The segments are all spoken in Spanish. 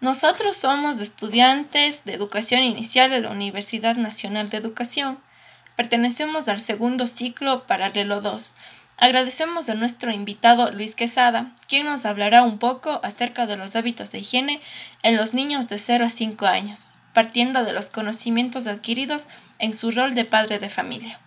Nosotros somos estudiantes de educación inicial de la Universidad Nacional de Educación. Pertenecemos al segundo ciclo paralelo 2. Agradecemos a nuestro invitado Luis Quesada, quien nos hablará un poco acerca de los hábitos de higiene en los niños de 0 a 5 años, partiendo de los conocimientos adquiridos en su rol de padre de familia.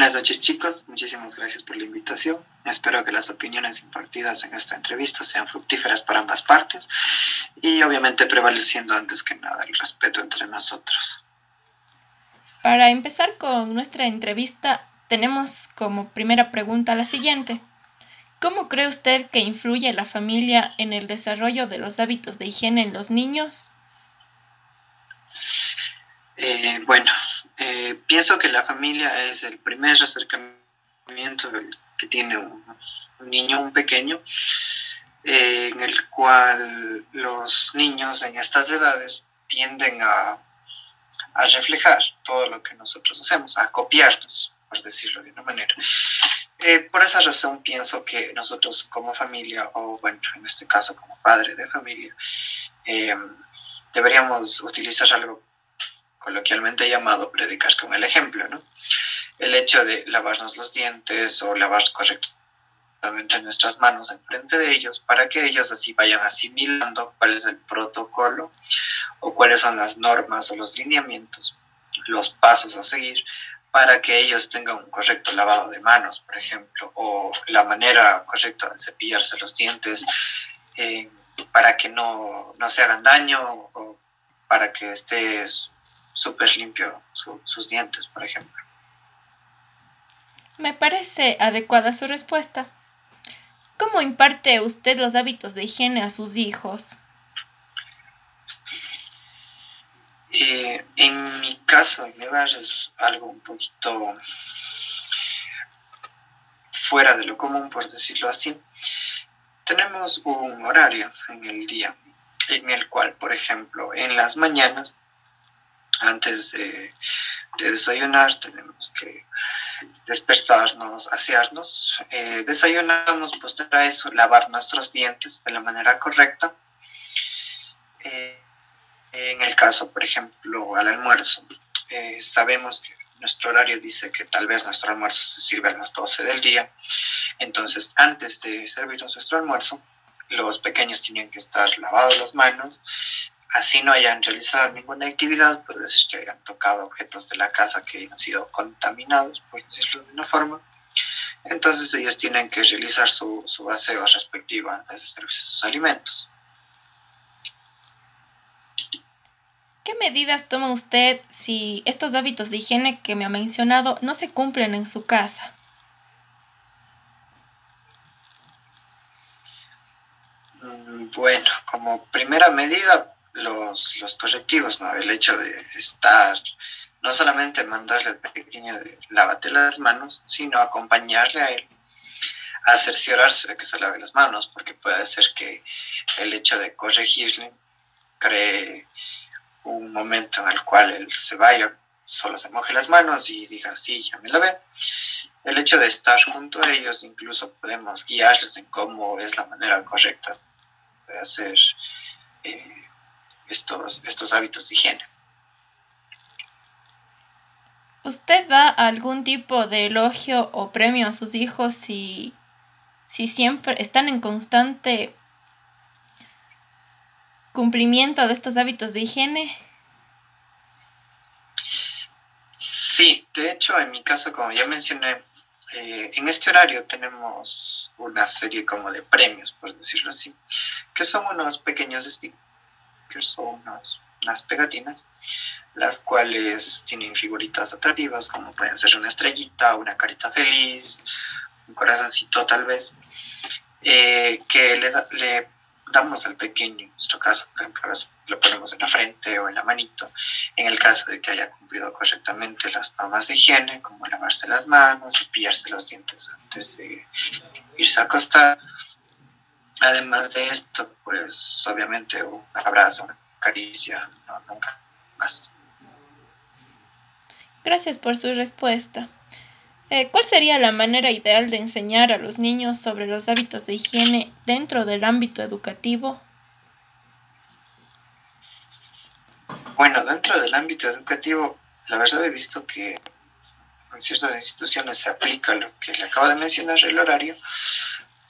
Buenas noches chicos, muchísimas gracias por la invitación. Espero que las opiniones impartidas en esta entrevista sean fructíferas para ambas partes y obviamente prevaleciendo antes que nada el respeto entre nosotros. Para empezar con nuestra entrevista, tenemos como primera pregunta la siguiente. ¿Cómo cree usted que influye la familia en el desarrollo de los hábitos de higiene en los niños? Eh, bueno, eh, pienso que la familia es el primer acercamiento que tiene un, niño, un pequeño, eh, en el cual los niños en estas edades tienden a, a, reflejar todo lo que nosotros hacemos, a copiarnos, por decirlo de una manera. por esa razón pienso que nosotros como familia, o bueno, en este caso como padre de familia, deberíamos utilizar algo coloquialmente llamado predicar con el ejemplo, ¿no? El hecho de lavarnos los dientes o lavar correctamente nuestras manos en frente de ellos para que ellos así vayan asimilando cuál es el protocolo o cuáles son las normas o los lineamientos, los pasos a seguir para que ellos tengan un correcto lavado de manos, por ejemplo, o la manera correcta de cepillarse los dientes eh, para que no, no se hagan daño o para que estés súper limpio sus dientes, por ejemplo. Me parece adecuada su respuesta. ¿Cómo imparte usted los hábitos de higiene a sus hijos? Eh, en mi caso, en mi barrio es algo un poquito fuera de lo común, por decirlo así. Tenemos un horario en el día en el cual, por ejemplo, en las mañanas antes de, desayunar tenemos que despertarnos, asearnos. Eh, desayunamos, pues a eso, lavar nuestros dientes de la manera correcta. Eh, en el caso, por ejemplo, al almuerzo, eh, sabemos que nuestro horario dice que tal vez nuestro almuerzo se sirve a las 12 del día. Entonces, antes de servirnos nuestro almuerzo, los pequeños tienen que estar lavados las manos, así no hayan realizado ninguna actividad, puede decir que hayan tocado objetos de la casa que hayan sido contaminados, por decirlo de una forma. Entonces ellos tienen que realizar su, su aseo respectivo antes de servirse sus alimentos. ¿Qué medidas toma usted si estos hábitos de higiene que me ha mencionado no se cumplen en su casa? Mm, bueno, como primera medida, los, los correctivos, ¿no? El hecho de estar, no solamente mandarle al pequeño de lávate las manos, sino acompañarle a él a cerciorarse de que se lave las manos, porque puede ser que el hecho de corregirle cree un momento en el cual él se vaya, solo se moje las manos y diga, sí, ya me lavé. El hecho de estar junto a ellos, incluso podemos guiarles en cómo es la manera correcta de hacer eh, estos, estos hábitos de higiene. ¿Usted da algún tipo de elogio o premio a sus hijos si, si siempre están en constante cumplimiento de estos hábitos de higiene? Sí, de hecho, en mi caso, como ya mencioné, eh, en este horario tenemos una serie como de premios, por decirlo así, que son unos pequeños stickers que son unas, pegatinas, las cuales tienen figuritas atractivas, como pueden ser una estrellita, una carita feliz, un corazoncito tal vez, eh, que le, le, damos al pequeño, en nuestro caso, por ejemplo, lo ponemos en la frente o en la manito, en el caso de que haya cumplido correctamente las normas de higiene, como lavarse las manos, cepillarse los dientes antes de irse a acostar, Además de esto, pues obviamente un abrazo, una caricia, no, nunca más. Gracias por su respuesta. Eh, ¿Cuál sería la manera ideal de enseñar a los niños sobre los hábitos de higiene dentro del ámbito educativo? Bueno, dentro del ámbito educativo, la verdad he visto que en ciertas instituciones se aplica lo que le acabo de mencionar, el horario,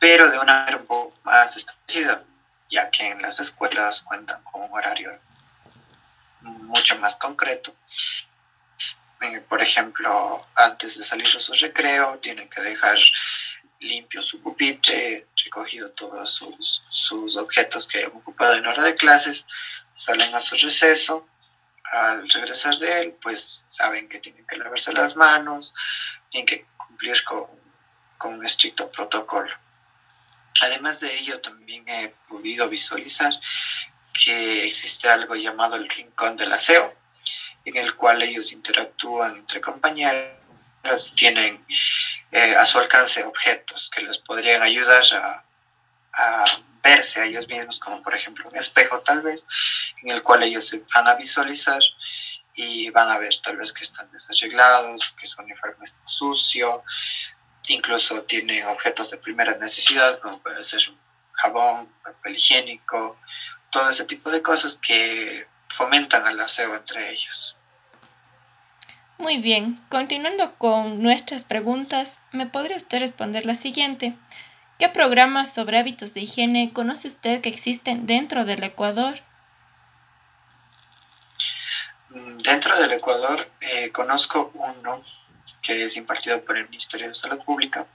pero de un poco más establecida, ya que en las escuelas cuentan con un horario mucho más concreto eh, por ejemplo, antes de salir a su recreo, tienen que dejar limpio su pupitre, recogido todos sus, sus objetos que hayan ocupado en hora de clases, salen a su receso, al regresar de él, pues saben que tienen que lavarse las manos, tienen que cumplir con, con un estricto protocolo. Además de ello, también he podido visualizar que existe algo llamado el rincón del aseo, en el cual ellos interactúan entre compañeros, tienen eh, a su alcance objetos que les podrían ayudar a, a, verse a ellos mismos, como por ejemplo un espejo tal vez, en el cual ellos se van a visualizar y van a ver tal vez que están desarreglados, que su uniforme está sucio, incluso tienen objetos de primera necesidad, como puede ser un jabón, papel higiénico, todo ese tipo de cosas que fomentan el aseo entre ellos. Muy bien, continuando con nuestras preguntas, ¿me podría usted responder la siguiente? ¿Qué programas sobre hábitos de higiene conoce usted que existen dentro del Ecuador? Mm, dentro del Ecuador eh, conozco uno que es impartido por el Ministerio de Salud Pública,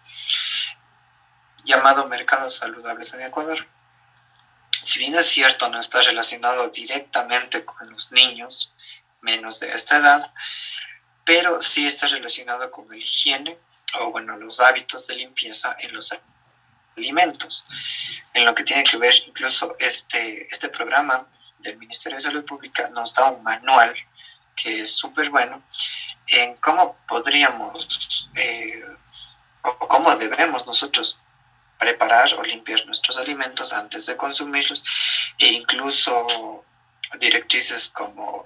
llamado Mercados Saludables en Ecuador si bien es cierto, no está relacionado directamente con los niños menos de esta edad, pero sí está relacionado con la higiene o, bueno, los hábitos de limpieza en los alimentos. En lo que tiene que ver incluso este, este programa del Ministerio de Salud Pública nos da un manual que es súper bueno en cómo podríamos eh, o cómo debemos nosotros preparar o limpiar nuestros alimentos antes de consumirlos e incluso directrices como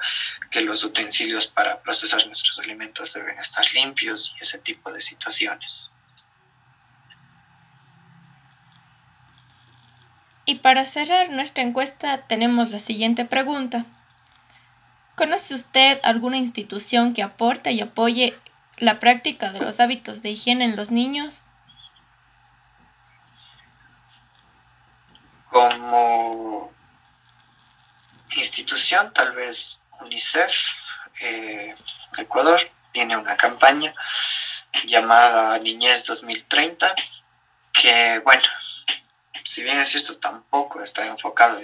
que los utensilios para procesar nuestros alimentos deben estar limpios y ese tipo de situaciones. Y para cerrar nuestra encuesta tenemos la siguiente pregunta. ¿Conoce usted alguna institución que aporte y apoye la práctica de los hábitos de higiene en los niños? como institución, tal vez UNICEF eh, Ecuador tiene una campaña llamada Niñez 2030, que bueno, si bien es cierto, tampoco está enfocado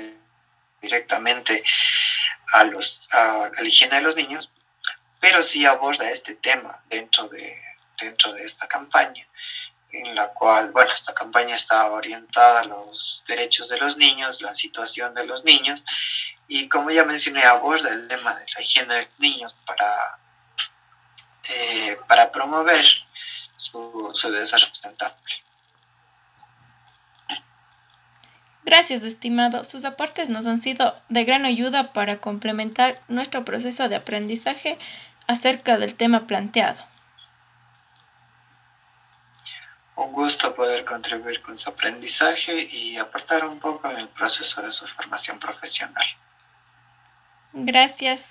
directamente a, los, a, la higiene de los niños, pero sí aborda este tema dentro de, dentro de esta campaña en la cual, bueno, esta campaña está orientada a los derechos de los niños, la situación de los niños, y como ya mencioné, aborda el tema de la higiene de los niños para, eh, para promover su, su desarrollo sustentable. Gracias, estimado. Sus aportes nos han sido de gran ayuda para complementar nuestro proceso de aprendizaje acerca del tema planteado. Un gusto poder contribuir con su aprendizaje y aportar un poco en el proceso de su formación profesional. Gracias.